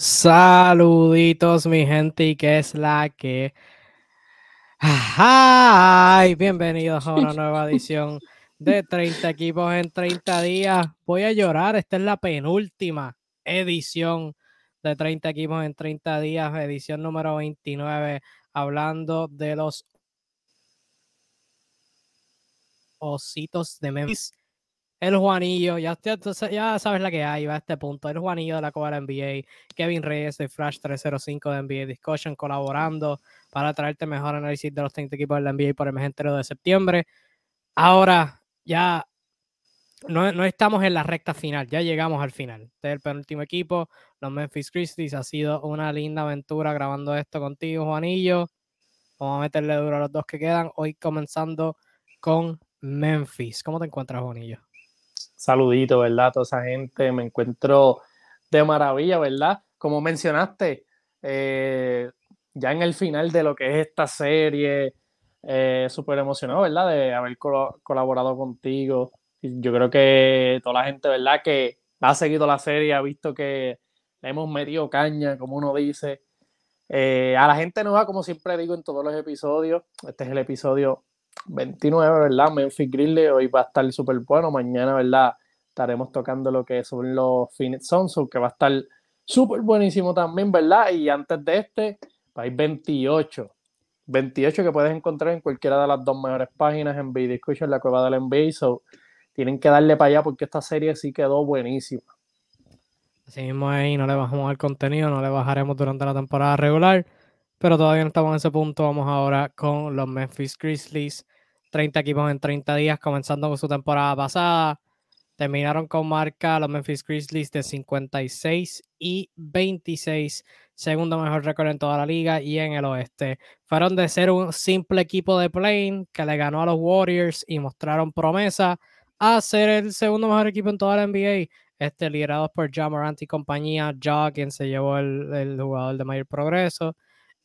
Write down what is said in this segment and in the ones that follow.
Saluditos, mi gente, y que es la que. ¡Ay! Bienvenidos a una nueva edición de 30 equipos en 30 días. Voy a llorar, esta es la penúltima edición de 30 equipos en 30 días, edición número 29, hablando de los ositos de Memphis el Juanillo, ya, sabes la que hay, va a este punto. El Juanillo de la Copa de NBA, Kevin Reyes de Flash 305 de NBA Discussion, colaborando para traerte mejor análisis de los 30 equipos de la NBA por el mes entero de septiembre. Ahora, ya no, no, estamos en la recta final, ya llegamos al final. Este es el penúltimo equipo, los Memphis Grizzlies. Ha sido una linda aventura grabando esto contigo, Juanillo. Vamos a meterle duro a los dos que quedan. Hoy comenzando con Memphis. ¿Cómo te encuentras, Juanillo? Saludito, ¿verdad? toda esa gente, me encuentro de maravilla, ¿verdad? Como mencionaste, eh, ya en el final de lo que es esta serie, eh, súper emocionado, ¿verdad? De haber colaborado contigo. Yo creo que toda la gente, ¿verdad? Que ha seguido la serie, ha visto que le hemos metido caña, como uno dice. Eh, a la gente nueva, como siempre digo en todos los episodios, este es el episodio 29, ¿verdad? Memphis Grizzlies, hoy va a estar súper bueno, mañana, ¿verdad? Estaremos tocando lo que son los Phoenix Suns, que va a estar súper buenísimo también, ¿verdad? Y antes de este, hay 28. 28 que puedes encontrar en cualquiera de las dos mejores páginas en en la cueva del NBA. So, tienen que darle para allá porque esta serie sí quedó buenísima. Así mismo ahí no le bajamos el contenido, no le bajaremos durante la temporada regular, pero todavía no estamos en ese punto. Vamos ahora con los Memphis Grizzlies 30 equipos en 30 días, comenzando con su temporada pasada. Terminaron con marca los Memphis Grizzlies de 56 y 26, segundo mejor récord en toda la liga y en el oeste. Fueron de ser un simple equipo de plane que le ganó a los Warriors y mostraron promesa a ser el segundo mejor equipo en toda la NBA. Este, liderado por John Morant y compañía, Ja, quien se llevó el, jugador de mayor progreso.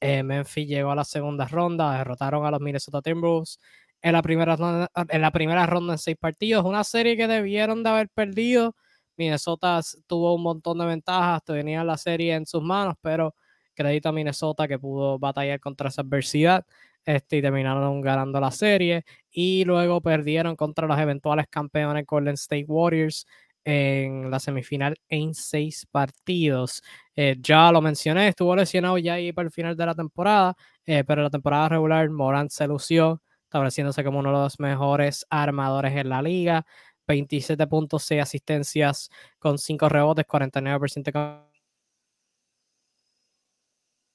Eh, Memphis llegó a la segunda ronda, derrotaron a los Minnesota Timberwolves en la primera ronda, en la primera ronda en seis partidos. Una serie que debieron de haber perdido. Minnesota tuvo un montón de ventajas, tenía la serie en sus manos, pero crédito a Minnesota que pudo batallar contra esa adversidad este, y terminaron ganando la serie. Y luego perdieron contra los eventuales campeones Golden State Warriors en la semifinal en seis partidos. Eh, ya lo mencioné, estuvo lesionado ya ahí para el final de la temporada, eh, pero la temporada regular Morant se lució estableciéndose como uno de los mejores armadores en la liga. 27 puntos, 6 asistencias con 5 rebotes, 49%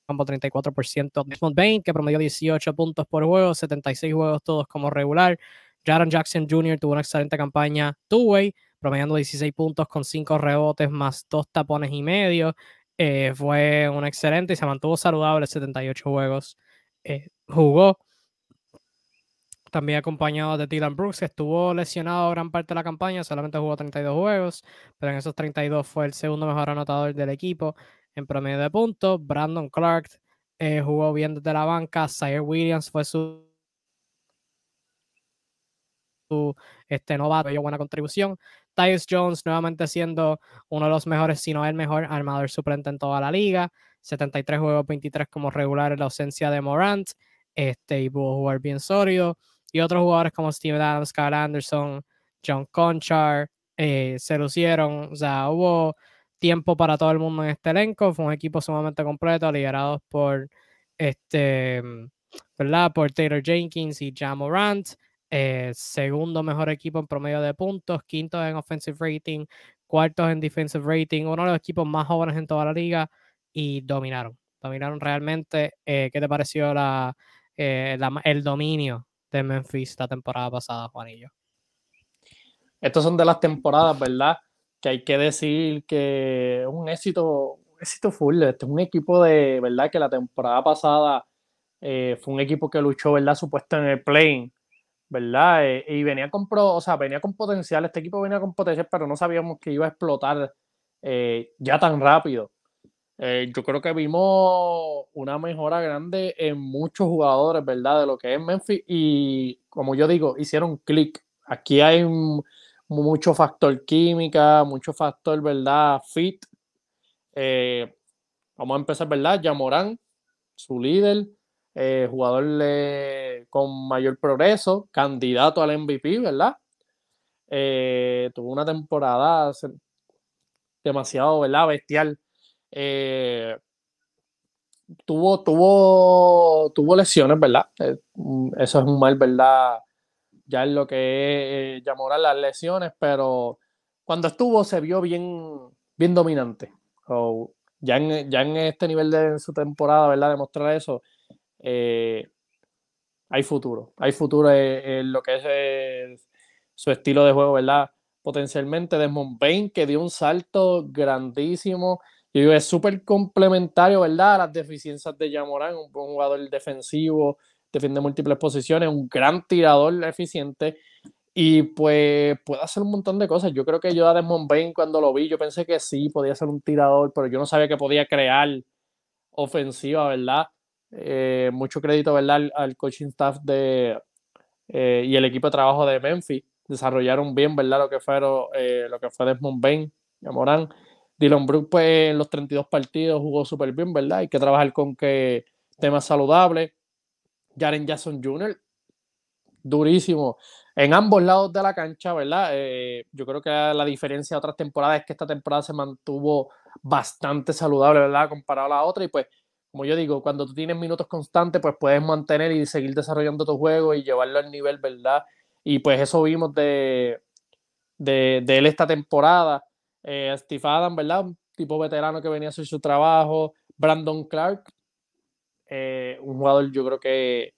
campo, 34% Desmond Bain, que promedió 18 puntos por juego, 76 juegos todos como regular. Jaron Jackson Jr. tuvo una excelente campaña two-way, promediando 16 puntos con 5 rebotes más 2 tapones y medio. Eh, fue un excelente y se mantuvo saludable 78 juegos. Eh, jugó también acompañado de Dylan Brooks, que estuvo lesionado gran parte de la campaña, solamente jugó 32 juegos, pero en esos 32 fue el segundo mejor anotador del equipo en promedio de puntos. Brandon Clark eh, jugó bien desde la banca, Sire Williams fue su, su este novato, dio buena contribución. Tyus Jones nuevamente siendo uno de los mejores, si no el mejor armador suplente en toda la liga. 73 juegos, 23 como regular en la ausencia de Morant. Este, y pudo jugar bien sólido y otros jugadores como Steven Adams, Kyle Anderson, John Conchar, eh, se lucieron. O sea, hubo tiempo para todo el mundo en este elenco. Fue un equipo sumamente completo, liderados por este, ¿verdad? Por Taylor Jenkins y Jamorant. Eh, segundo mejor equipo en promedio de puntos, quinto en offensive rating, cuarto en defensive rating, uno de los equipos más jóvenes en toda la liga y dominaron. Dominaron realmente. Eh, ¿Qué te pareció la, el dominio de Memphis la temporada pasada, Juanillo. Estas son de las temporadas, ¿verdad? Que hay que decir que un éxito, un éxito full. Este es un equipo de, ¿verdad? Que la temporada pasada eh, fue un equipo que luchó, ¿verdad? Supuesto en el plane, ¿verdad? Eh, y venía con, pro, o sea, venía con potencial. Este equipo venía con potencial, pero no sabíamos que iba a explotar eh, ya tan rápido. Eh, yo creo que vimos una mejora grande en muchos jugadores, ¿verdad? De lo que es Memphis y como yo digo, hicieron clic. Aquí hay mucho factor química, mucho factor, ¿verdad? Fit. Vamos a empezar, ¿verdad? Yamorán, su líder, eh, jugador con mayor progreso, candidato al MVP, ¿verdad? Eh, tuvo una temporada demasiado, ¿verdad? Bestial. Eh, tuvo, tuvo, tuvo lesiones, ¿verdad? Mm, eso es un mal, ¿verdad? Ya es lo que es Yamorán las lesiones, pero cuando estuvo se vio bien, bien dominante. ya, en, ya en este nivel de su temporada, ¿verdad? Demostrar eso, eh, hay futuro. Hay futuro en, lo que es su estilo de juego, ¿verdad? Potencialmente Desmond Bain, que dio un salto grandísimo. y es súper complementario, ¿verdad? A las deficiencias de Yamorán, un buen jugador defensivo, defiende múltiples posiciones, un gran tirador eficiente. Y pues puede hacer un montón de cosas. Yo creo que yo a Desmond Bain cuando lo vi, yo pensé que sí, podía ser un tirador, pero yo no sabía que podía crear ofensiva, ¿verdad? Eh, mucho crédito, ¿verdad? Al, coaching staff de, eh, y el equipo de trabajo de Memphis. Desarrollaron bien, ¿verdad? Lo que, fueron, eh, lo que fue Desmond Bain y Amorán. Dylan Brook, pues en los 32 partidos jugó súper bien, ¿verdad? Hay que trabajar con que temas saludables. Jaren Jackson Jr., durísimo en ambos lados de la cancha, ¿verdad? yo creo que la diferencia de otras temporadas es que esta temporada se mantuvo bastante saludable, ¿verdad? Comparado a la otra y pues como yo digo, cuando tú tienes minutos constantes, pues puedes mantener y seguir desarrollando tu juego y llevarlo al nivel, ¿verdad? Y pues eso vimos de, de, él esta temporada. Eh, Steve Adam, ¿verdad? Un tipo veterano que venía a hacer su trabajo. Brandon Clark, eh, un jugador yo creo que,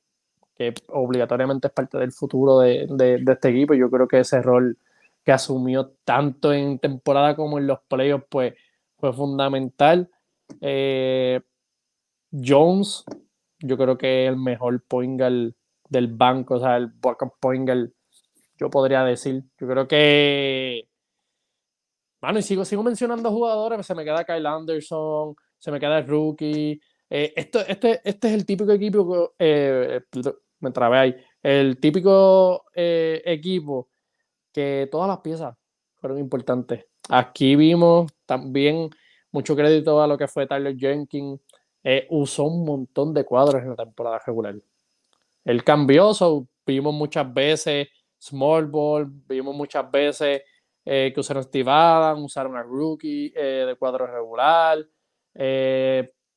que, obligatoriamente es parte del futuro de, de, este equipo. Yo creo que ese rol que asumió tanto en temporada como en los playoffs, pues fue fundamental. Eh, Jones, yo creo que es el mejor point del banco, o sea, el backup point yo podría decir. Yo creo que. Bueno, y sigo, sigo mencionando jugadores, se me queda Kyle Anderson, se me queda el rookie. Eh, esto, este, este es el típico equipo, eh, me trabé ahí, el típico eh, equipo que todas las piezas fueron importantes. Aquí vimos también mucho crédito a lo que fue Tyler Jenkins, eh, usó un montón de cuadros en la temporada regular. Él cambió, vimos muchas veces Small Ball, vimos muchas veces eh, que usaron Steve Adams, usaron a Rookie eh, de cuadro regular.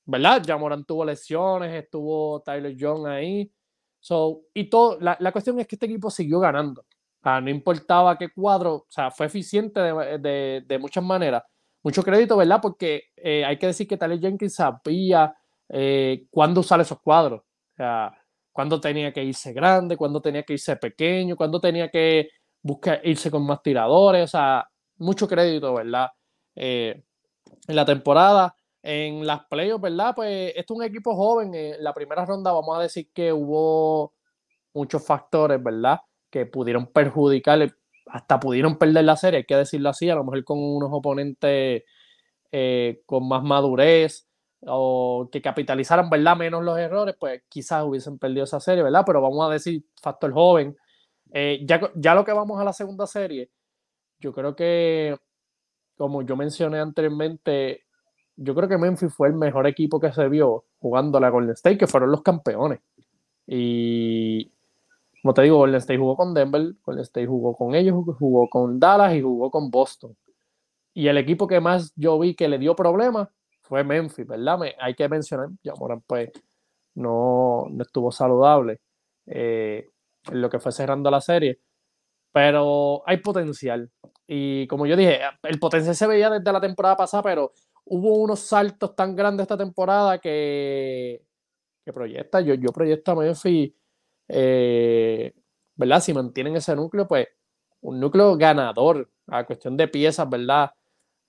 ¿Verdad? Jamoran tuvo lesiones, estuvo Tyler Young ahí. So, y todo, la, la, cuestión es que este equipo siguió ganando. no importaba qué cuadro, o sea, fue eficiente de, de, de muchas maneras mucho crédito, ¿verdad? Porque eh, hay que decir que Tyler Jenkins sabía eh, cuándo usar esos cuadros. O sea, cuándo tenía que irse grande, cuándo tenía que irse pequeño, cuándo tenía que buscar irse con más tiradores. O sea, mucho crédito, ¿verdad? Eh, en la temporada, en las playoffs, ¿verdad? Pues esto es un equipo joven. En la primera ronda vamos a decir que hubo muchos factores, ¿verdad? Que pudieron perjudicar hasta pudieron perder la serie, hay que decirlo así, a lo mejor con unos oponentes eh, con más madurez o que capitalizaran, ¿verdad? Menos los errores, pues quizás hubiesen perdido esa serie, ¿verdad? Pero vamos a decir, factor joven. Eh, ya, ya lo que vamos a la segunda serie, yo creo que, como yo mencioné anteriormente, yo creo que Memphis fue el mejor equipo que se vio jugando la Golden State, que fueron los campeones. Y, como te digo, Golden State jugó con Denver, Golden State jugó con ellos, jugó con Dallas y jugó con Boston. Y el equipo que más yo vi que le dio problemas fue Memphis, ¿verdad? Me, hay que mencionar, ya Moran pues no, no estuvo saludable eh, en lo que fue cerrando la serie, pero hay potencial. Y como yo dije, el potencial se veía desde la temporada pasada, pero hubo unos saltos tan grandes esta temporada que, que proyecta, yo, yo proyecto a Memphis eh, ¿verdad? Si mantienen ese núcleo, pues un núcleo ganador a cuestión de piezas, ¿verdad?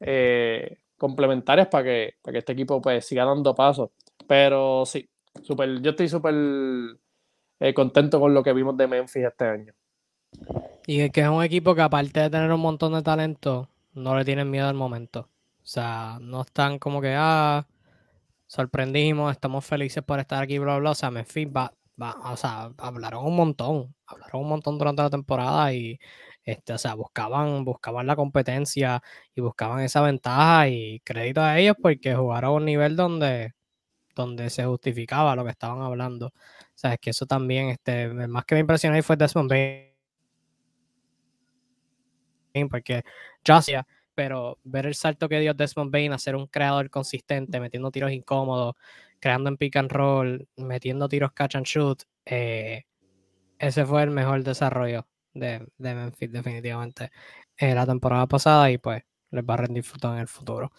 Eh, complementarias para que, para que este equipo pues siga dando pasos. Pero sí, super, yo estoy súper eh, contento con lo que vimos de Memphis este año. Y que es un equipo que aparte de tener un montón de talento, no le tienen miedo al momento. O sea, no están como que, ah, sorprendimos, estamos felices por estar aquí, bla, bla. O sea, Memphis va, o sea, hablaron un montón, hablaron un montón durante la temporada y Este, o sea, buscaban, buscaban la competencia y buscaban esa ventaja y crédito a ellos porque jugaron a un nivel donde, donde se justificaba lo que estaban hablando. O sea, es que eso también, este, más que me impresionó ahí fue Desmond Bain. Porque hacía, pero ver el salto que dio Desmond Bain a ser un creador consistente, metiendo tiros incómodos, creando en pick and roll, metiendo tiros catch and shoot, eh, ese fue el mejor desarrollo de, Memphis definitivamente en la temporada pasada y pues les va a rendir fruto en el futuro.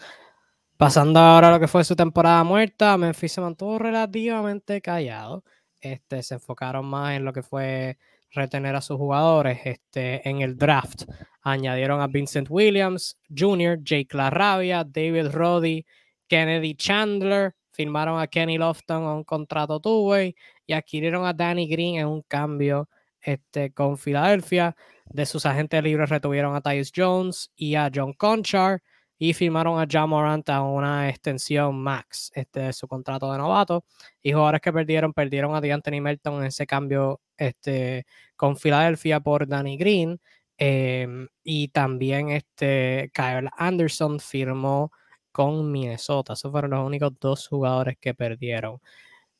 Pasando ahora a lo que fue su temporada muerta, Memphis se mantuvo relativamente callado. Este, se enfocaron más en lo que fue retener a sus jugadores. Este, en el draft añadieron a Vincent Williams Jr., Jake LaRavia, David Roddy, Kennedy Chandler, firmaron a Kenny Lofton a un contrato two-way y adquirieron a Danny Green en un cambio este, con Filadelfia. De sus agentes libres retuvieron a Tyus Jones y a John Conchar y firmaron a John Morant a una extensión max este, de su contrato de novato. Y jugadores que perdieron, perdieron a D'Anthony Melton en ese cambio este, con Filadelfia por Danny Green. Em, y también este, Kyle Anderson firmó con Minnesota. Esos fueron los únicos dos jugadores que perdieron.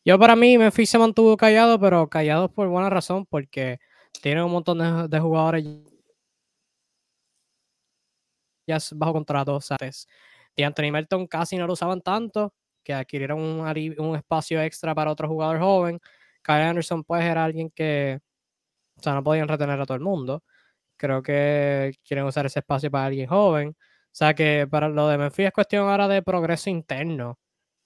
Yo para mí Memphis se mantuvo callado, pero callado por buena razón, porque tiene un montón de, jugadores ya bajo contrato. ¿sabes? Y Anthony Melton casi no lo usaban tanto, que adquirieron un, espacio extra para otro jugador joven. Kyle Anderson pues era alguien que, o sea, no podían retener a todo el mundo. Creo que quieren usar ese espacio para alguien joven. O sea que para lo de Memphis es cuestión ahora de progreso interno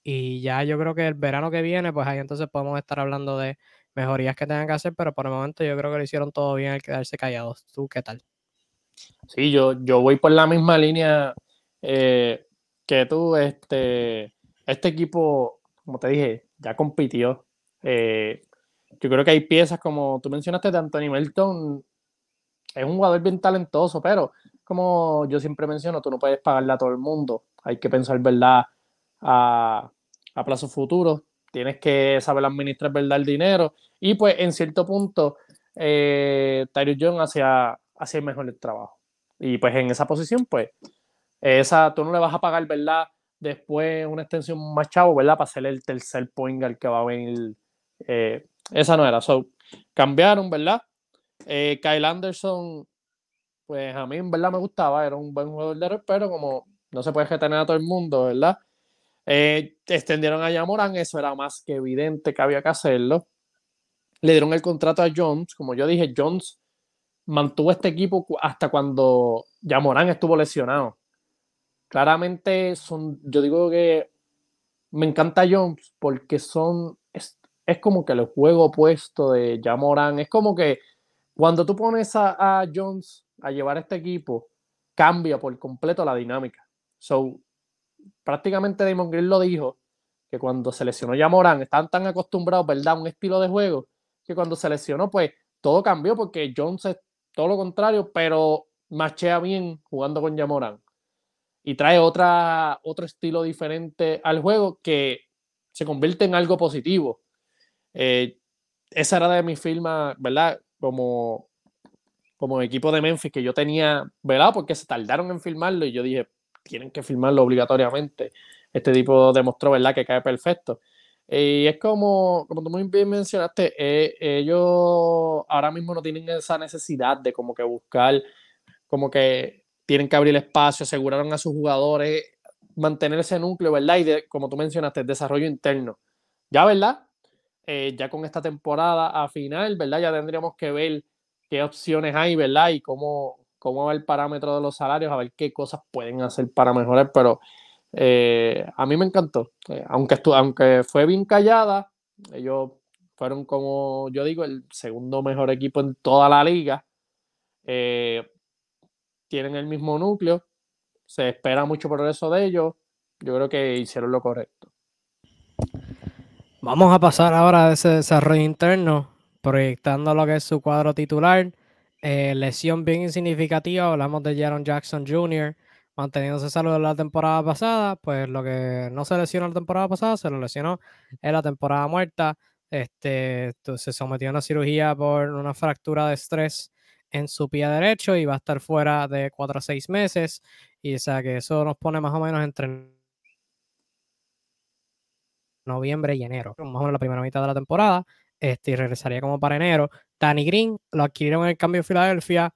y ya yo creo que el verano que viene, pues ahí entonces podemos estar hablando de mejorías que tengan que hacer, pero por el momento yo creo que lo hicieron todo bien al quedarse callados. ¿Tú qué tal? Sí, yo, yo voy por la misma línea eh, que tú. Este, este equipo, como te dije, ya compitió. Eh, yo creo que hay piezas como tú mencionaste de Anthony Melton. Es un jugador bien talentoso, pero como yo siempre menciono, tú no puedes pagarle a todo el mundo. Hay que pensar, ¿verdad? a, a plazo futuro. Tienes que saber administrar verdad el dinero. Y pues en cierto punto, eh, Tyrus Jones hacía, hacía mejor el trabajo. Y pues en esa posición, pues, esa, tú no le vas a pagar, ¿verdad? Después una extensión más chavo, ¿verdad? Para ser el tercer point al que va a venir. Eh, esa no era. So, cambiaron, ¿verdad? Eh, Kyle Anderson, pues a mí en verdad me gustaba, era un buen jugador de pero como no se puede retener a todo el mundo, ¿verdad? Eh, extendieron a Yamoran, eso era más que evidente que había que hacerlo. Le dieron el contrato a Jones, como yo dije, Jones mantuvo este equipo hasta cuando Yamoran estuvo lesionado. Claramente son, yo digo que me encanta Jones porque son, es, como que el juego opuesto de Yamoran, es como que cuando tú pones a Jones a llevar este equipo, cambia por completo la dinámica. So, prácticamente Damon Green lo dijo, que cuando se lesionó ya Morán, estaban tan acostumbrados, ¿verdad?, a un estilo de juego, que cuando se pues todo cambió porque Jones es todo lo contrario, pero machea bien jugando con Yamorán. Y trae otra, otro estilo diferente al juego que se convierte en algo positivo. Eh, esa era de mi firma, ¿verdad? Como, como equipo de Memphis que yo tenía, ¿verdad? Porque se tardaron en filmarlo y yo dije, tienen que firmarlo obligatoriamente. Este tipo demostró, ¿verdad?, que cae perfecto. Y es como, como tú muy bien mencionaste, eh, ellos ahora mismo no tienen esa necesidad de como que buscar, como que tienen que abrir espacio, aseguraron a sus jugadores, mantener ese núcleo, ¿verdad? Y como tú mencionaste, el desarrollo interno. Ya, ¿verdad? Eh, ya con esta temporada a final, ¿verdad? Ya tendríamos que ver qué opciones hay, ¿verdad? Y cómo, cómo va el parámetro de los salarios, a ver qué cosas pueden hacer para mejorar, pero eh, a mí me encantó. Eh, aunque, aunque fue bien callada, ellos fueron como yo digo, el segundo mejor equipo en toda la liga. Eh, tienen el mismo núcleo, se espera mucho progreso de ellos. Yo creo que hicieron lo correcto. Vamos a pasar ahora a ese desarrollo interno, proyectando lo que es su cuadro titular. Eh, lesión bien insignificativa, hablamos de Jaron Jackson Jr., manteniéndose salud la temporada pasada, pues lo que no se lesionó la temporada pasada, se lo lesionó en la temporada muerta. Este, se sometió a una cirugía por una fractura de estrés en su pie derecho y va a estar fuera de 4 a 6 meses. Y o sea que eso nos pone más o menos entre noviembre y enero, más o menos la primera mitad de la temporada. Este, y regresaría como para enero. Danny Green lo adquirieron en el cambio de Filadelfia.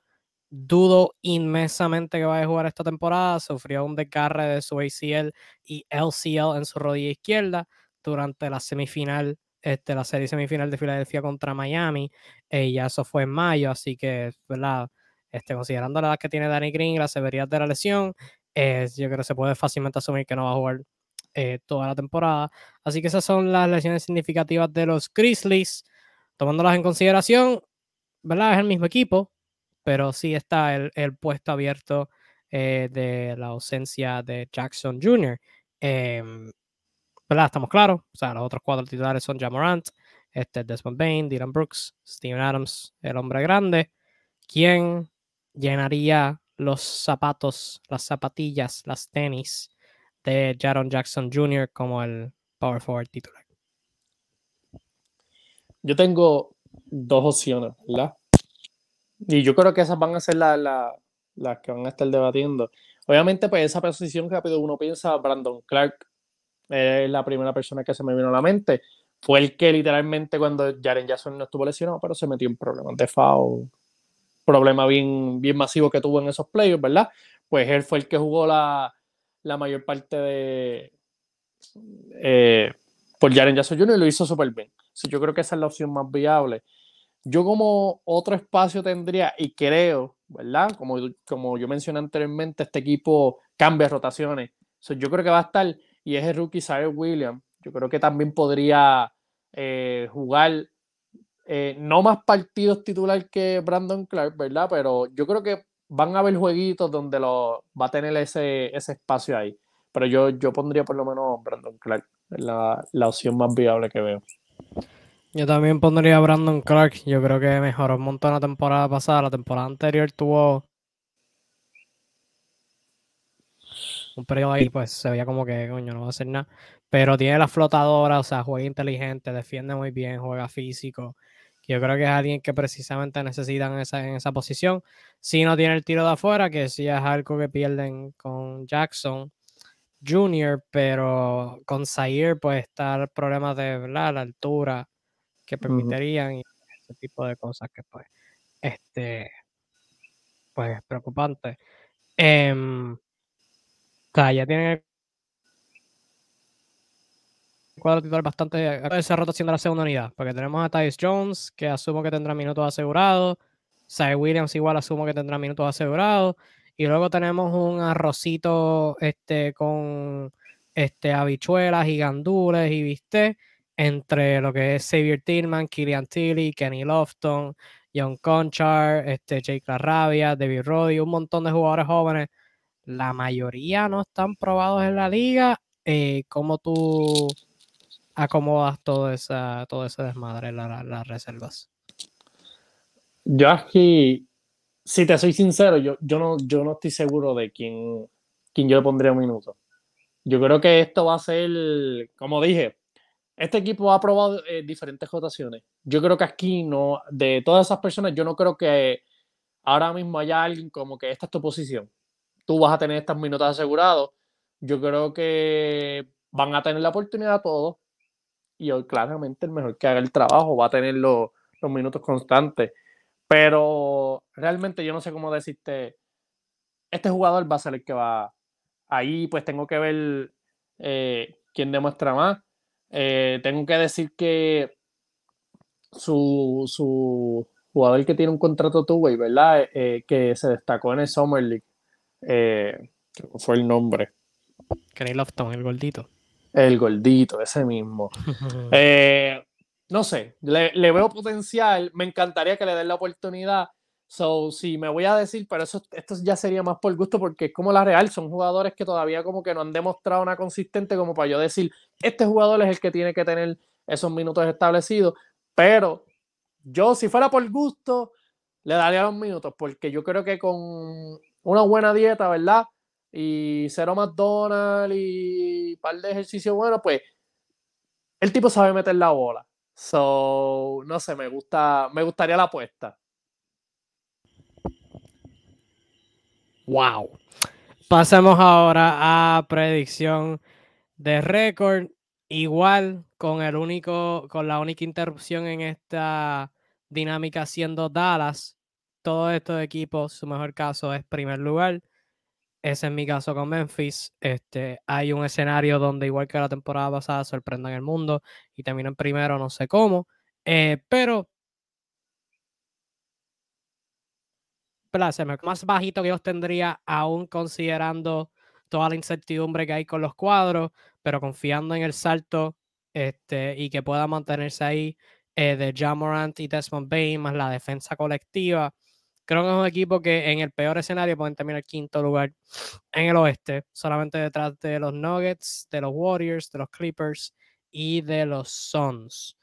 Dudo inmensamente que vaya a jugar esta temporada. Sufrió un desgarre de su ACL y LCL en su rodilla izquierda durante la semifinal, este, la serie semifinal de Filadelfia contra Miami. Eh, ya eso fue en mayo, así que, ¿verdad? Este, considerando la edad que tiene Danny Green, la severidad de la lesión, eh, yo creo que se puede fácilmente asumir que no va a jugar eh, toda la temporada. Así que esas son las lesiones significativas de los Grizzlies. Tomándolas en consideración, ¿verdad? Es el mismo equipo, pero sí está el, puesto abierto eh, de la ausencia de Jackson Jr. Em, ¿Verdad? Estamos claros. O sea, los otros cuatro titulares son Jamorant, este, Desmond Bain, Dylan Brooks, Steven Adams, el hombre grande. ¿Quién llenaría los zapatos, las zapatillas, las tenis de Jaron Jackson Jr. como el power forward titular. Yo tengo dos opciones, ¿verdad? Y yo creo que esas van a ser las que van a estar debatiendo. Obviamente, pues esa posición rápido uno piensa, Brandon Clark es la primera persona que se me vino a la mente. Fue el que literalmente cuando Jaren Jackson no estuvo lesionado, pero se metió en problemas de foul, problema bien, bien masivo que tuvo en esos playoffs, ¿verdad? Pues él fue el que jugó la, la mayor parte de eh, por Jaren Jackson Jr. lo hizo súper bien. yo creo que esa es la opción más viable. Yo como otro espacio tendría, y creo, ¿verdad? Como, como yo mencioné anteriormente, este equipo cambia rotaciones. yo creo que va a estar, y es el rookie Cyrus Williams. Yo creo que también podría eh, jugar eh, no más partidos titular que Brandon Clark, ¿verdad? Pero yo creo que van a haber jueguitos donde lo, va a tener ese, ese espacio ahí. Pero yo, yo pondría por lo menos Brandon Clark, la, la opción más viable que veo. Yo también pondría a Brandon Clark. Yo creo que mejoró un montón la temporada pasada. La temporada anterior tuvo un periodo ahí, pues se veía como que, coño, no va a hacer nada. Pero tiene la flotadora, o sea, juega inteligente, defiende muy bien, juega físico. Yo creo que es alguien que precisamente necesitan esa, en esa posición. Si no tiene el tiro de afuera, que sí es algo que pierden con Jackson Jr., pero con Zaire puede estar problemas de ¿verdad? la altura que permitirían y ese tipo de cosas que pues este pues es preocupante. Eh, ya tienen cuadro titular bastante esa rotación de la segunda unidad, porque tenemos a Tyus Jones, que asumo que tendrá minutos asegurados, Cy Williams igual asumo que tendrá minutos asegurados, y luego tenemos un arrocito este, con este, habichuelas y gandules y viste entre lo que es Xavier Tillman, Killian Tilly, Kenny Lofton, John Conchar, este, Jake Larrabia, David Roddy, un montón de jugadores jóvenes. La mayoría no están probados en la liga. Eh, ¿Cómo tú acomodas todo, esa, todo ese desmadre, las reservas? Yo aquí, si te soy sincero, yo, yo, no, yo no estoy seguro de quién, quién yo le pondría un minuto. Yo creo que esto va a ser, como dije, este equipo ha probado eh, diferentes rotaciones. Yo creo que aquí no, de todas esas personas, yo no creo que ahora mismo haya alguien como que esta es tu posición. Tú vas a tener estos minutos asegurados. Yo creo que van a tener la oportunidad todos y hoy claramente el mejor que haga el trabajo va a tener los, minutos constantes. Pero realmente yo no sé cómo decirte, este jugador va a ser el que va. Ahí pues tengo que ver eh, quién demuestra más. Eh, tengo que decir que su, su, jugador que tiene un contrato two-way, ¿verdad? Eh, que se destacó en el Summer League. fue el nombre. Kenny Lofton, el gordito. El gordito, ese mismo. Eh, no sé, le, veo potencial. Me encantaría que le den la oportunidad. So, sí, me voy a decir, pero eso, esto ya sería más por gusto porque es como la Real, son jugadores que todavía como que no han demostrado una consistente como para yo decir, este jugador es el que tiene que tener esos minutos establecidos, pero yo si fuera por gusto, le daría los minutos porque yo creo que con una buena dieta, ¿verdad? Y cero McDonald's y un par de ejercicios buenos, pues el tipo sabe meter la bola. So, no sé, me gusta, me gustaría la apuesta. Wow. Pasemos ahora a predicción de récord. Igual con el único, con la única interrupción en esta dinámica siendo Dallas. Todos estos equipos, su mejor caso es primer lugar. Ese es mi caso con Memphis. Este, hay un escenario donde, igual que la temporada pasada, sorprendan el mundo y terminan primero, no sé cómo. Eh, pero más bajito que yo tendría, aún considerando toda la incertidumbre que hay con los cuadros, pero confiando en el salto este, y que pueda mantenerse ahí eh, de Jamorant y Desmond Bain, más la defensa colectiva. Creo que es un equipo que en el peor escenario pueden terminar quinto lugar en el oeste, solamente detrás de los Nuggets, de los Warriors, de los Clippers y de los Suns.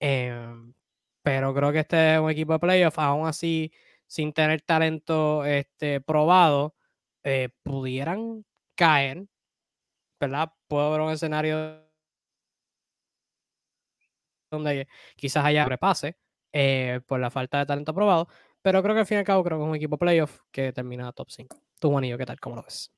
Em, pero creo que este es un equipo de playoff, aún así, sin tener talento este, probado, eh, pudieran caer, ¿verdad? Puedo ver un escenario donde quizás haya repase eh, por la falta de talento probado, pero creo que al fin y al cabo creo que es un equipo playoff que termina top 5. Tú, Juanillo, ¿qué tal? ¿Cómo lo ves?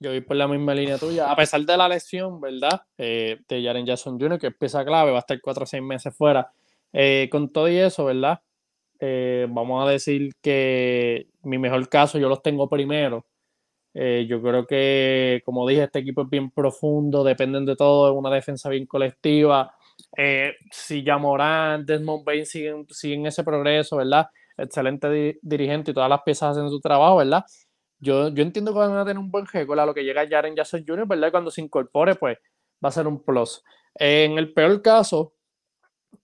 Yo voy por la misma línea tuya. A pesar de la lesión, ¿verdad? Eh, de Jaren Jackson Jr., que es pieza clave, va a estar 4 o 6 meses fuera. Eh, con todo y eso, ¿verdad? Eh, vamos a decir que mi mejor caso yo los tengo primero. yo creo que, como dije, este equipo es bien profundo, dependen de todo, es una defensa bien colectiva. si ya Morán, Desmond Bain siguen, siguen ese progreso, ¿verdad? Excelente dirigente y todas las piezas hacen su trabajo, ¿verdad? Yo, yo entiendo que van a tener un buen récord a lo que llega Jaren Jackson Jr., ¿verdad? Cuando se incorpore, pues va a ser un plus. en el peor caso,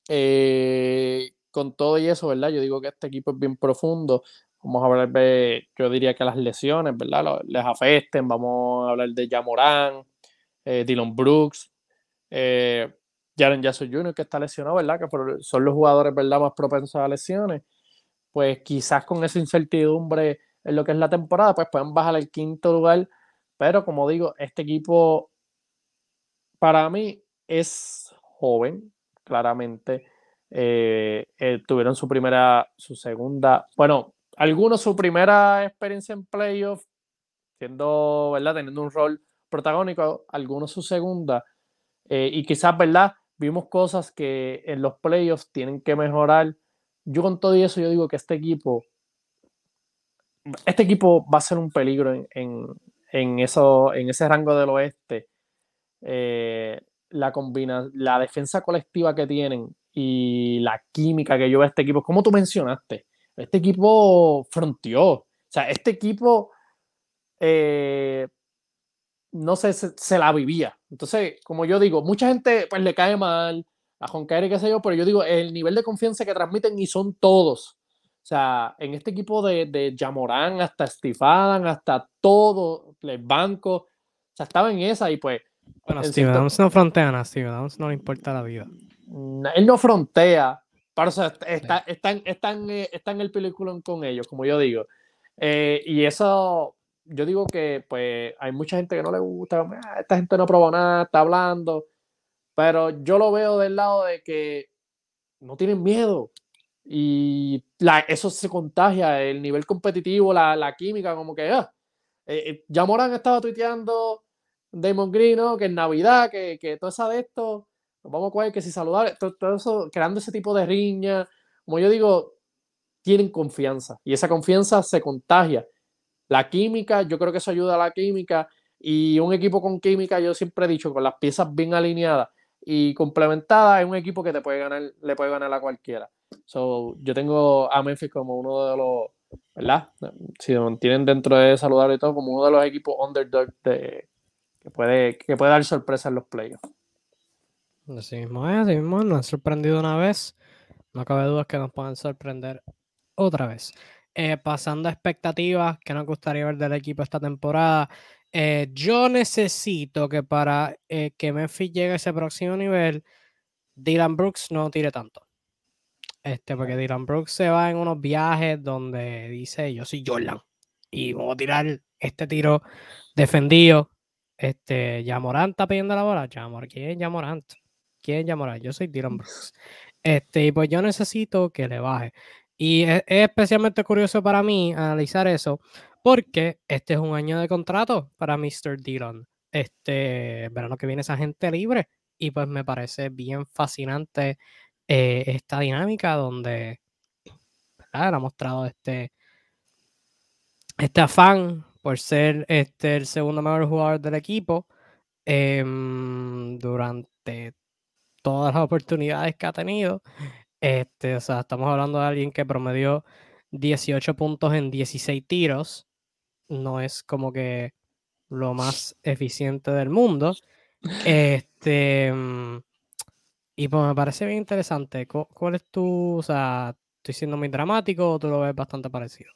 eh, con todo y eso, ¿verdad? Yo digo que este equipo es bien profundo. Vamos a hablar de, yo diría que las lesiones, ¿verdad? Les afecten. Vamos a hablar de Jamorán, eh, Dylan Brooks, eh, Jaren Jackson Jr., que está lesionado, ¿verdad? Que son los jugadores, ¿verdad? Más propensos a lesiones pues quizás con esa incertidumbre en lo que es la temporada, pues pueden bajar al quinto lugar. Pero como digo, este equipo para mí es joven, claramente. Eh, eh, tuvieron su primera, su segunda, bueno, algunos su primera experiencia en playoff, siendo, ¿verdad? Teniendo un rol protagónico, algunos su segunda. Eh, y quizás, ¿verdad? Vimos cosas que en los playoffs tienen que mejorar yo con todo eso, yo digo que este equipo, este equipo va a ser un peligro en, eso, en ese rango del oeste. Eh, la combina, la defensa colectiva que tienen y la química que lleva este equipo, como tú mencionaste, este equipo fronteó. O sea, este equipo eh, no sé, se, se, la vivía. Entonces, como yo digo, mucha gente pues le cae mal, a Joncaire, qué sé yo, pero yo digo, el nivel de confianza que transmiten y son todos. O sea, en este equipo de, de Yamorán, hasta Stifadan, hasta todo el banco, o sea, estaba en esa y pues. Bueno, Steve Downs no frontea nada, Steve Downs no le importa la vida. Él no frontea, pero o sea, está, está, está, eh, en, el película con ellos, como yo digo. Eh, y eso, yo digo que pues hay mucha gente que no le gusta, ah, esta gente no probó nada, está hablando. Pero yo lo veo del lado de que no tienen miedo. Y eso se contagia, el nivel competitivo, la, química, como que ah, eh, eh, ya Morán estaba tuiteando Damon Green, que en Navidad, que, que todo eso de esto, nos vamos a coger, que si saludar, todo, eso, creando ese tipo de riña. Como yo digo, tienen confianza y esa confianza se contagia. La química, yo creo que eso ayuda a la química y un equipo con química, yo siempre he dicho, con las piezas bien alineadas, y complementada es un equipo que te puede ganar, le puede ganar a cualquiera. So, yo tengo a Memphis como uno de los, ¿verdad? Si mantienen dentro de saludable y todo, como uno de los equipos underdog de, que, puede, que puede dar sorpresa en los playoffs. Así mismo es, así mismo nos han sorprendido una vez. No cabe duda que nos puedan sorprender otra vez. Eh, pasando a expectativas que nos gustaría ver del equipo esta temporada. Eh, yo necesito que para eh, que Memphis llegue a ese próximo nivel, Dylan Brooks no tire tanto. Este, porque Dylan Brooks se va en unos viajes donde dice yo soy Jordan y vamos a tirar este tiro defendido. Este, Yamorant está pidiendo la bola. Yamor, ¿quién es Yamorant? ¿Quién es Yamorant? Yo soy Dylan Brooks. Este, y pues yo necesito que le baje. Y es, especialmente curioso para mí analizar eso, Porque este es un año de contrato para Mr. Dillon. Este verano que viene esa gente libre. Y pues me parece bien fascinante eh, esta dinámica donde ha mostrado este, este afán por ser este, el segundo mejor jugador del equipo em, durante todas las oportunidades que ha tenido. Este, o sea, estamos hablando de alguien que promedió 18 puntos en 16 tiros. No es como que lo más eficiente del mundo. Este, mm, y pues me parece bien interesante. ¿Cuál es tu, o sea, estoy siendo muy dramático o tú lo ves bastante parecido?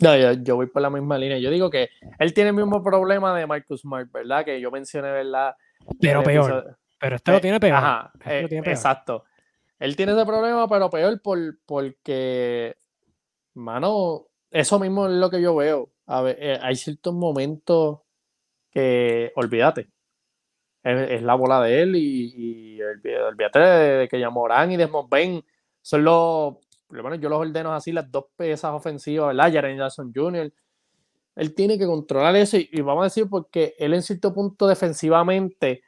No, yo, voy por la misma línea. Yo digo que él tiene el mismo problema de Marcus Smart, ¿verdad? Que yo mencioné, ¿verdad? Pero peor. Pero este lo eh, tiene peor. Ajá, este eh, exacto. Él tiene ese problema, pero peor por, porque, mano, eso mismo es lo que yo veo. A ver, eh, hay ciertos momentos que, olvídate, es, la bola de él y, y olvídate de, que ya Morán y Desmond Ben son los por yo los ordeno así, las dos piezas ofensivas, ¿verdad? Jaren Jackson Jr. Él tiene que controlar eso y, vamos a decir porque él en cierto punto defensivamente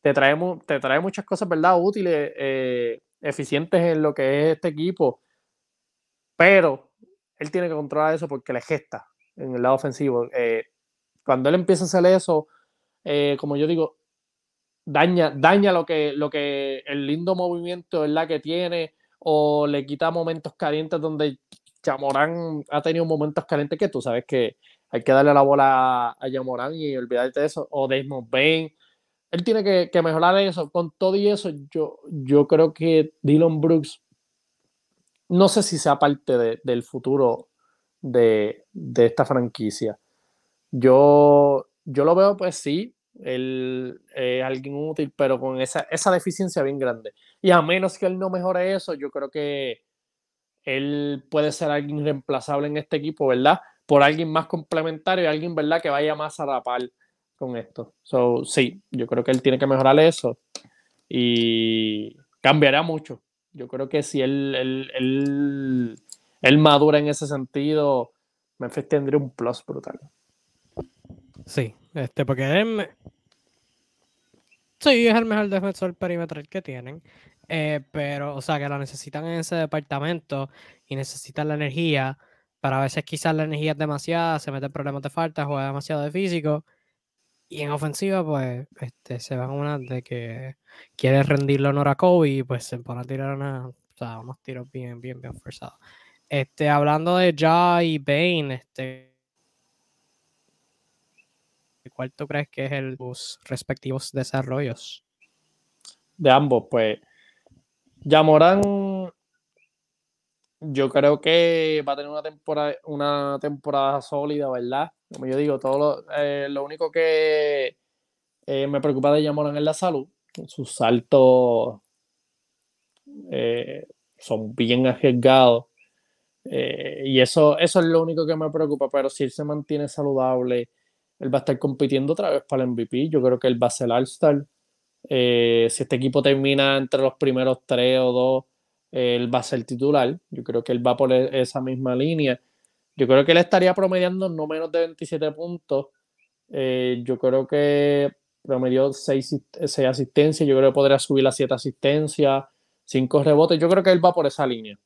te trae, te trae muchas cosas, ¿verdad? Útiles, eh, eficientes en lo que es este equipo, pero él tiene que controlar eso porque le gesta en el lado ofensivo. Eh, cuando él empieza a hacer eso, eh, como yo digo, daña, daña lo que, lo que el lindo movimiento ¿verdad? que tiene o le quita momentos calientes donde Chamorán ha tenido momentos calientes que tú sabes que hay que darle la bola a Yamorán y olvidarte de eso, o Desmond Bain. Él tiene que, mejorar eso. Con todo y eso, yo, yo creo que Dylan Brooks, no sé si sea parte del futuro de, esta franquicia. Yo, yo lo veo, pues sí, él es alguien útil, pero con esa, esa deficiencia bien grande. Y a menos que él no mejore eso, yo creo que él puede ser alguien reemplazable en este equipo, ¿verdad? Por alguien más complementario y alguien, ¿verdad? Que vaya más a la par con esto. So, sí, yo creo que él tiene que mejorar eso y cambiará mucho. Yo creo que si él, él, madura en ese sentido, Memphis tendría un plus brutal. Sí, este, porque él, sí, es el mejor defensor perimetral que tienen. Eh, pero, o sea, que lo necesitan en ese departamento y necesitan la energía. Para a veces quizás la energía es demasiada, se mete problemas de falta, juega demasiado de físico. Y en ofensiva, pues, este, se van unas de que quiere rendirle honor a Kobe y pues se pone a tirar una, o sea, unos tiros bien, bien, bien forzados. Este, hablando de Ja y Bane, este, ¿cuál tú crees que es el, sus respectivos desarrollos? De ambos, pues Yamorán, yo creo que va a tener una temporada, una temporada sólida, ¿verdad? Como yo digo, todo lo, eh, único que eh, me preocupa de Yamorán es la salud. Sus saltos eh, son bien arriesgados. Y eso, eso es lo único que me preocupa. Pero si él se mantiene saludable, él va a estar compitiendo otra vez para el MVP. Yo creo que él va a ser All-Star. Eh, si este equipo termina entre los primeros tres o dos, él va a ser titular. Yo creo que él va por e-, esa misma línea. Yo creo que él estaría promediando no menos de 27 puntos. Eh, yo creo que promedió 6, asistencias. Yo creo que podría subir a 7 asistencias, 5 rebotes. Yo creo que él va por esa línea.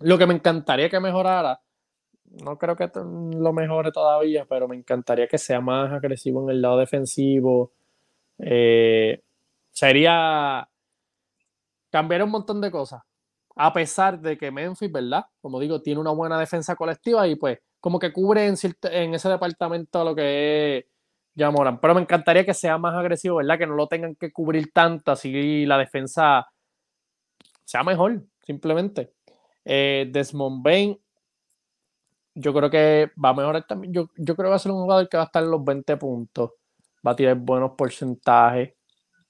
Lo que me encantaría que mejorara, no creo que lo mejore todavía, pero me encantaría que sea más agresivo en el lado defensivo. Eh, sería cambiar un montón de cosas. A pesar de que Memphis, ¿verdad? Como digo, tiene una buena defensa colectiva y pues como que cubre en, ese departamento lo que es Yamoran. Pero me encantaría que sea más agresivo, ¿verdad? Que no lo tengan que cubrir tanto, así la defensa sea mejor, simplemente. Eh, Desmond Bain, yo creo que va a mejorar también. Yo, yo creo que va a ser un jugador que va a estar en los 20 puntos. Va a tirar buenos porcentajes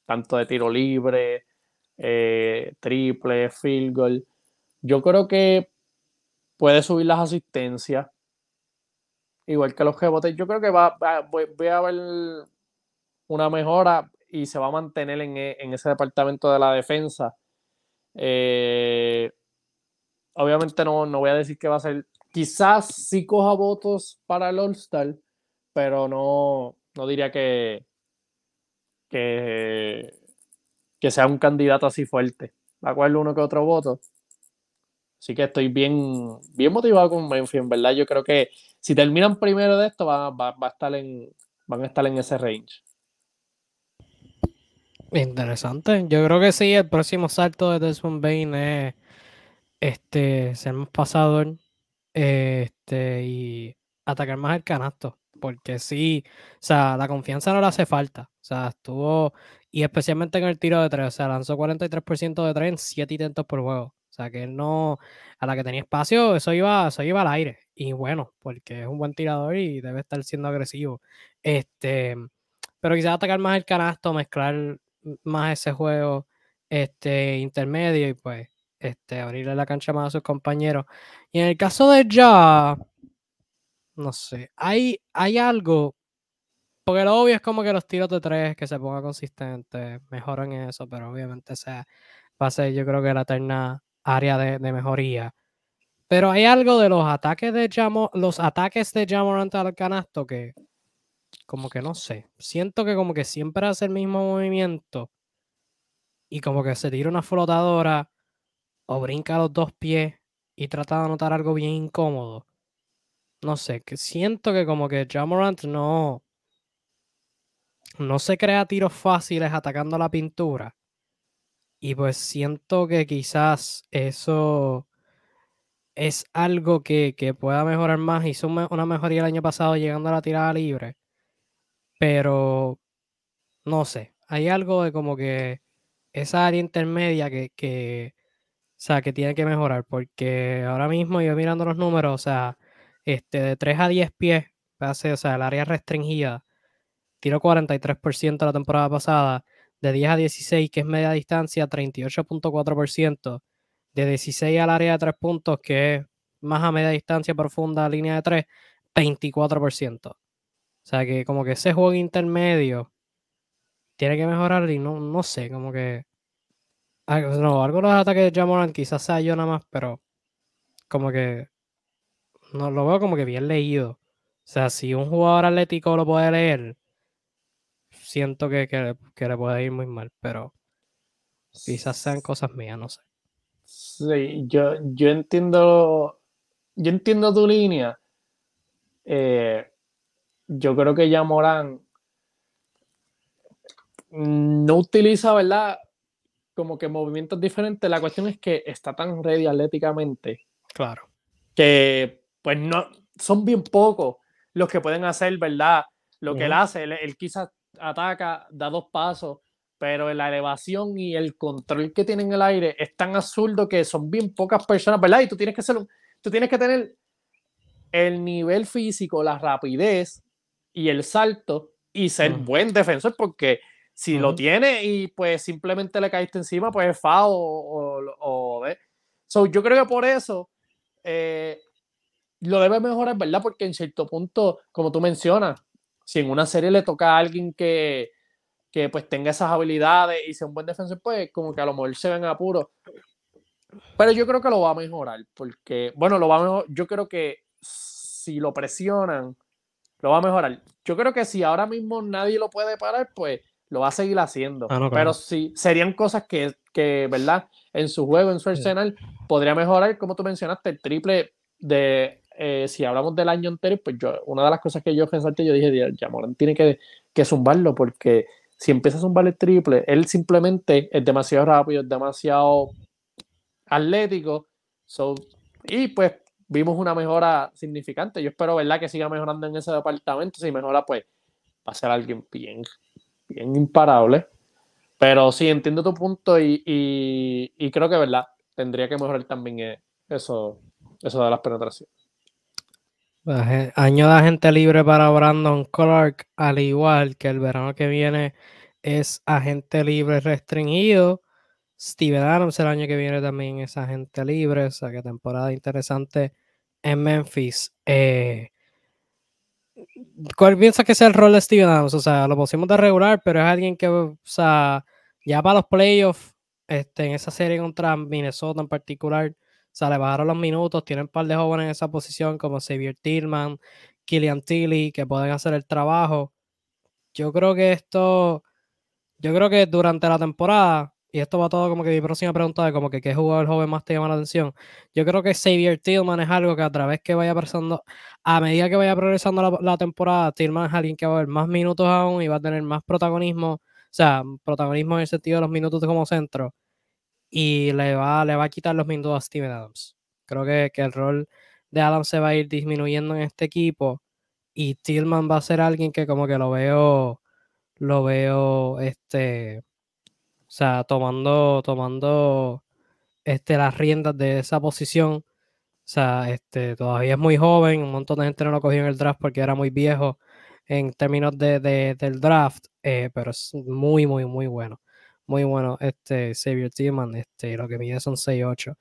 tanto de tiro libre, eh, triple, field goal. Yo creo que puede subir las asistencias, igual que los rebotes. Yo creo que va, voy, a ver una mejora y se va a mantener en, en ese departamento de la defensa. Eh, obviamente no, no voy a decir que va a ser quizás sí coja votos para el All-Star, pero no, no diría que, que, que sea un candidato así fuerte. Va a coger uno que otro voto. Así que estoy bien, bien motivado con Memphis, en verdad. Yo creo que si terminan primero de esto, va, va, va a estar en, van a estar en ese range. Interesante. Yo creo que sí, el próximo salto de Desmond Bain es este, ser más pasador este, y atacar más el canasto. Porque sí, o sea, la confianza no le hace falta. O sea, estuvo, y especialmente en el tiro de tres, o sea, lanzó 43% de tres en 7 intentos por juego. O sea, que no, a la que tenía espacio, eso iba, eso iba al aire. Y bueno, porque es un buen tirador y debe estar siendo agresivo. Este, pero quizás atacar más el canasto, mezclar más ese juego este, intermedio y pues este, abrirle la cancha más a sus compañeros. Y en el caso de Ya, no sé, hay, hay algo, porque lo obvio es como que los tiros de tres, que se ponga consistente, mejoran eso, pero obviamente sea, va a ser yo creo que la eterna área de, mejoría. Pero hay algo de los ataques de Jamo, los ataques de Jamorant al canasto que como que no sé. Siento que como que siempre hace el mismo movimiento y como que se tira una flotadora o brinca los dos pies y trata de anotar algo bien incómodo. No sé, que siento que como que Jamorant no no se crea tiros fáciles atacando la pintura. Y pues siento que quizás eso es algo que, que pueda mejorar más. Hizo una mejoría el año pasado llegando a la tirada libre. Pero no sé, hay algo de como que esa área intermedia que, que, o sea, que tiene que mejorar, porque ahora mismo yo mirando los números, o sea, este, de 3 a 10 pies, o sea, el área restringida, tiró 43% la temporada pasada, de 10 a 16, que es media distancia, 38.4%, de 16 al área de 3 puntos, que es más a media distancia profunda, línea de 3, 24%. O sea que como que ese juego intermedio tiene que mejorar y no, no sé, como que... No, algunos ataques de Jamoran quizás sea yo nada más, pero como que no lo veo como que bien leído. O sea, si un jugador atlético lo puede leer, siento que, que, le puede ir muy mal, pero quizás sean cosas mías, no sé. Sí, yo, yo entiendo, yo entiendo tu línea. Eh, yo creo que ya no utiliza, ¿verdad? Como que movimientos diferentes. La cuestión es que está tan ready atléticamente. Claro. Que pues no, son bien pocos los que pueden hacer, ¿verdad? Lo que él hace, él, quizás ataca, da dos pasos, pero la elevación y el control que tiene en el aire es tan absurdo que son bien pocas personas, ¿verdad? Y tú tienes que ser, tú tienes que tener el nivel físico, la rapidez y el salto y ser buen defensor, porque si lo tiene y pues simplemente le caíste encima, pues es FAO o, o, so, yo creo que por eso eh, lo debe mejorar, ¿verdad? Porque en cierto punto, como tú mencionas, si en una serie le toca a alguien que, que pues tenga esas habilidades y sea un buen defensor, pues como que a lo mejor se ven apuros. Pero yo creo que lo va a mejorar, porque, bueno, lo va a mejorar. Yo creo que si lo presionan, lo va a mejorar. Yo creo que si ahora mismo nadie lo puede parar, pues lo va a seguir haciendo. Ah, Pero sí, serían cosas que, que, ¿verdad? En su juego, en su arsenal, podría mejorar, como tú mencionaste, el triple de, eh, si hablamos del año anterior, pues yo, una de las cosas que yo pensaste, yo dije, ya Morán tiene que, que zumbarlo, porque si empieza a zumbar el triple, él simplemente es demasiado rápido, es demasiado atlético, y pues vimos una mejora significante. Yo espero, ¿verdad?, que siga mejorando en ese departamento. Si mejora, pues va a ser alguien bien, bien imparable. Pero sí, entiendo tu punto y, y, creo que, ¿verdad?, tendría que mejorar también eh, eso, eso de las penetraciones. Año de agente libre para Brandon Clark, al igual que el verano que viene es agente libre restringido. Steven Adams el año que viene también es agente libre, o sea que temporada interesante en Memphis. Eh, ¿Cuál piensas que sea el rol de Steven Adams? O sea, lo pusimos de regular, pero es alguien que, o sea, ya para los playoffs, este, en esa serie contra Minnesota en particular, sea, le bajaron los minutos, tienen un par de jóvenes en esa posición como Xavier Tillman, Killian Tilly, que pueden hacer el trabajo. Yo creo que esto, yo creo que durante la temporada, y esto va todo como que mi próxima pregunta de como que qué jugador joven más te llama la atención. Yo creo que Xavier Tillman es algo que a través que vaya pasando, a medida que vaya progresando la, temporada, Tillman es alguien que va a ver más minutos aún y va a tener más protagonismo, o sea, protagonismo en el sentido de los minutos como centro, y le va, le va a quitar los minutos a Steven Adams. Creo que, que el rol de Adams se va a ir disminuyendo en este equipo y Tillman va a ser alguien que como que lo veo, lo veo, este, sea, tomando, tomando, este, las riendas de esa posición. O sea, este, todavía es muy joven, un montón de gente no lo cogió en el draft porque era muy viejo en términos de, del draft, eh, pero es muy, muy, muy bueno. Muy bueno, este Xavier Tillman, este, lo que mide son 6'8".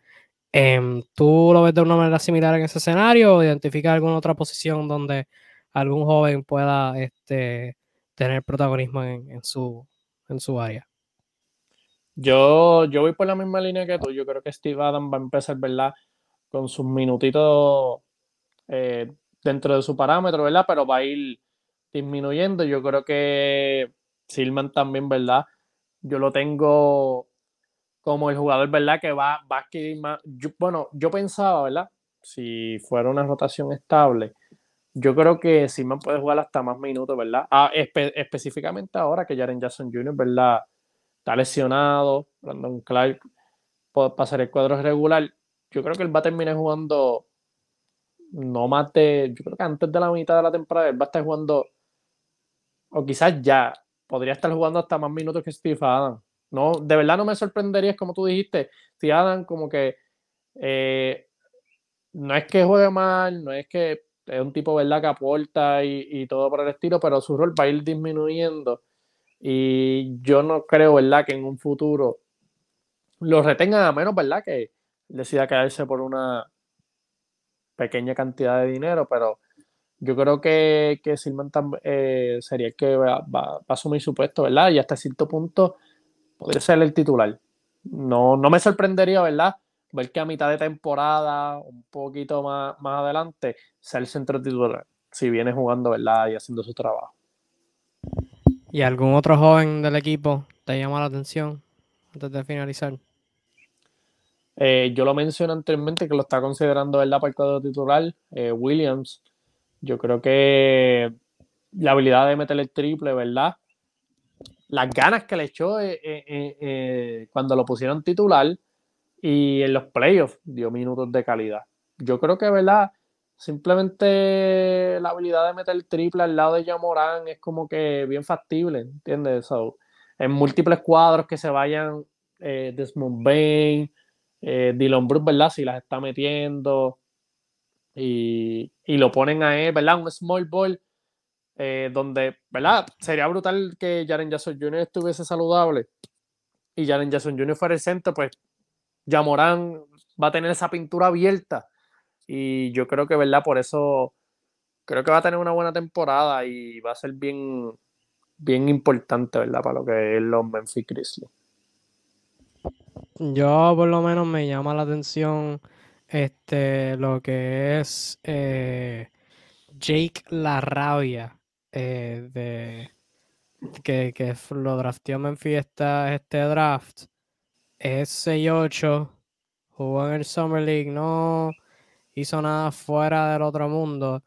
Em, ¿Tú lo ves de una manera similar en ese escenario o identificas alguna otra posición donde algún joven pueda este, tener protagonismo en, su, en su área? Yo, yo voy por la misma línea que tú. Yo creo que Steve Adams va a empezar, ¿verdad? Con sus minutitos eh, dentro de su parámetro, ¿verdad? Pero va a ir disminuyendo. Yo creo que Silman también, ¿verdad? Yo lo tengo como el jugador, ¿verdad? Que va, va a adquirir más. bueno, yo pensaba, ¿verdad? Si fuera una rotación estable, yo creo que Silman puede jugar hasta más minutos, ¿verdad? Ah, específicamente ahora que Jaren Jackson Jr., ¿verdad? Está lesionado, Brandon Clark puede pasar el cuadro regular. Yo creo que él va a terminar jugando no más de, yo creo que antes de la mitad de la temporada él va a estar jugando, o quizás ya, podría estar jugando hasta más minutos que Steve Adams. No, de verdad no me sorprendería, como tú dijiste, Steve Adams como que eh, no es que juegue mal, no es que es un tipo, ¿verdad?, que aporta y, todo por el estilo, pero su rol va a ir disminuyendo. Y yo no creo, ¿verdad?, que en un futuro lo retengan a menos, ¿verdad?, que decida quedarse por una pequeña cantidad de dinero, pero yo creo que, que Silman eh, sería el que va, va, a asumir su puesto, ¿verdad? Y hasta cierto punto podría ser el titular. No, no me sorprendería, ¿verdad? ver que a mitad de temporada, un poquito más, más adelante, sea el centro titular, si viene jugando, ¿verdad? Y haciendo su trabajo. ¿Y algún otro joven del equipo te llama la atención antes de finalizar? Eh, yo lo mencioné anteriormente que lo está considerando, el cuadro titular, eh, Williams. Yo creo que la habilidad de meter el triple, ¿verdad? Las ganas que le echó eh, cuando lo pusieron titular, y en los playoffs dio minutos de calidad. Yo creo que, ¿verdad? Simplemente la habilidad de meter triple al lado de Yamorán es como que bien factible, ¿entiendes? en múltiples cuadros que se vayan eh, Desmond Bain, eh, Dylan Brooks, ¿verdad? Si las está metiendo y, y, lo ponen a él, ¿verdad? Un small ball eh, donde, ¿verdad? Sería brutal que Jaren Jackson Jr. estuviese saludable y Jaren Jackson Jr. fuera el centro, pues Yamorán va a tener esa pintura abierta. Y yo creo que, ¿verdad? Por eso creo que va a tener una buena temporada y va a ser bien, bien importante, ¿verdad? Para lo que es los Memphis Grizzlies. Yo por lo menos me llama la atención este lo que es eh, Jake La Rabia eh, de que, que, lo drafteó Memphis este draft es 6-8, jugó en el Summer League, no hizo nada fuera del otro mundo.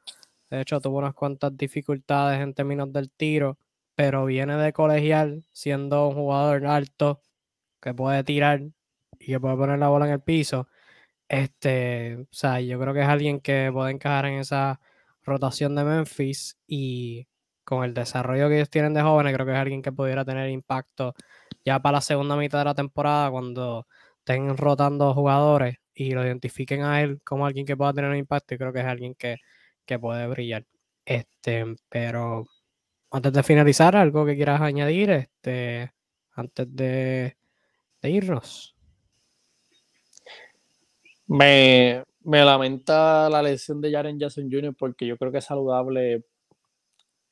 De hecho, tuvo unas cuantas dificultades en términos del tiro, pero viene de colegial siendo un jugador alto que puede tirar y que puede poner la bola en el piso. Este, o sea, yo creo que es alguien que puede encajar en esa rotación de Memphis y con el desarrollo que ellos tienen de jóvenes, creo que es alguien que pudiera tener impacto ya para la segunda mitad de la temporada, cuando estén rotando jugadores y lo identifiquen a él como alguien que pueda tener un impacto, y creo que es alguien que, puede brillar. Este, pero antes de finalizar, algo que quieras añadir, este, antes de, irnos. Me, me, lamenta la lesión de Jaren Jackson Jr. porque yo creo que es saludable.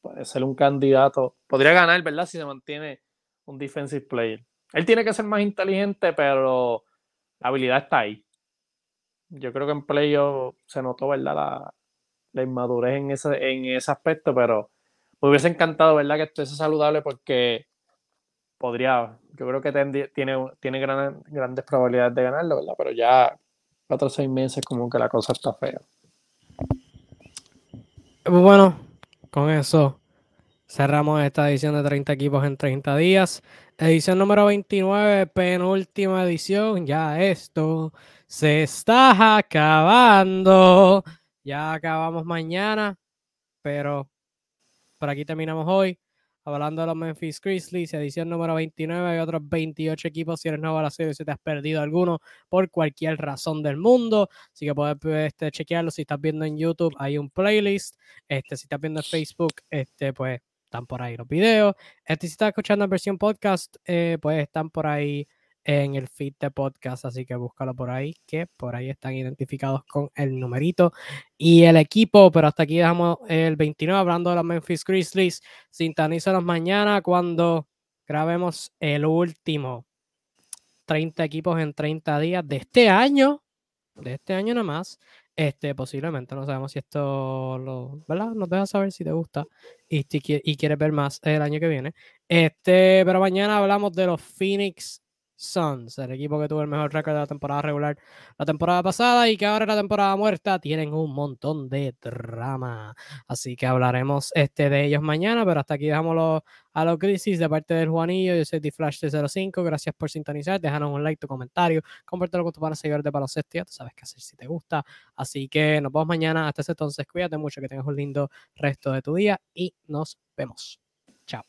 Puede ser un candidato. Podría ganar, ¿verdad? Si se mantiene un defensive player. Él tiene que ser más inteligente, pero la habilidad está ahí. Yo creo que en playoff se notó, ¿verdad? La, inmadurez en ese, en ese aspecto, pero me hubiese encantado, ¿verdad? Que estuviese saludable porque podría, yo creo que tiene, tiene grandes probabilidades de ganarlo, ¿verdad? Pero ya cuatro o seis meses como que la cosa está fea. Bueno, con eso cerramos esta edición de 30 equipos en 30 días. Edición número 29, penúltima edición. Ya esto se está acabando. Ya acabamos mañana, pero por aquí terminamos hoy. Hablando de los Memphis Grizzlies, edición número 29, hay otros 28 equipos. Si eres nuevo a la serie, si te has perdido alguno por cualquier razón del mundo, así que puedes este, chequearlo. Si estás viendo en YouTube, hay un playlist. Este, si estás viendo en Facebook, este, pues están por ahí los videos. Este, si estás escuchando en versión podcast, eh, pues están por ahí en el feed de podcast, así que búscalo por ahí, que por ahí están identificados con el numerito y el equipo, pero hasta aquí dejamos el 29 hablando de los Memphis Grizzlies. Sintonízanos mañana cuando grabemos el último 30 equipos en 30 días de este año, de este año nada más. Este, posiblemente, no sabemos si esto lo, ¿verdad? Nos deja saber si te gusta y, y quieres ver más el año que viene. Este, pero mañana hablamos de los Phoenix Suns, el equipo que tuvo el mejor récord de la temporada regular la temporada pasada y que ahora en la temporada muerta tienen un montón de drama. Así que hablaremos este de ellos mañana, pero hasta aquí dejamos a los crisis de parte del Juanillo. Yo soy Flash 305. Gracias por sintonizar. Déjanos un like, tu comentario, compártelo con tus panas seguidores de baloncesto. Ya tú sabes qué hacer si te gusta. Así que nos vemos mañana. Hasta ese entonces, cuídate mucho, que tengas un lindo resto de tu día y nos vemos. Chao.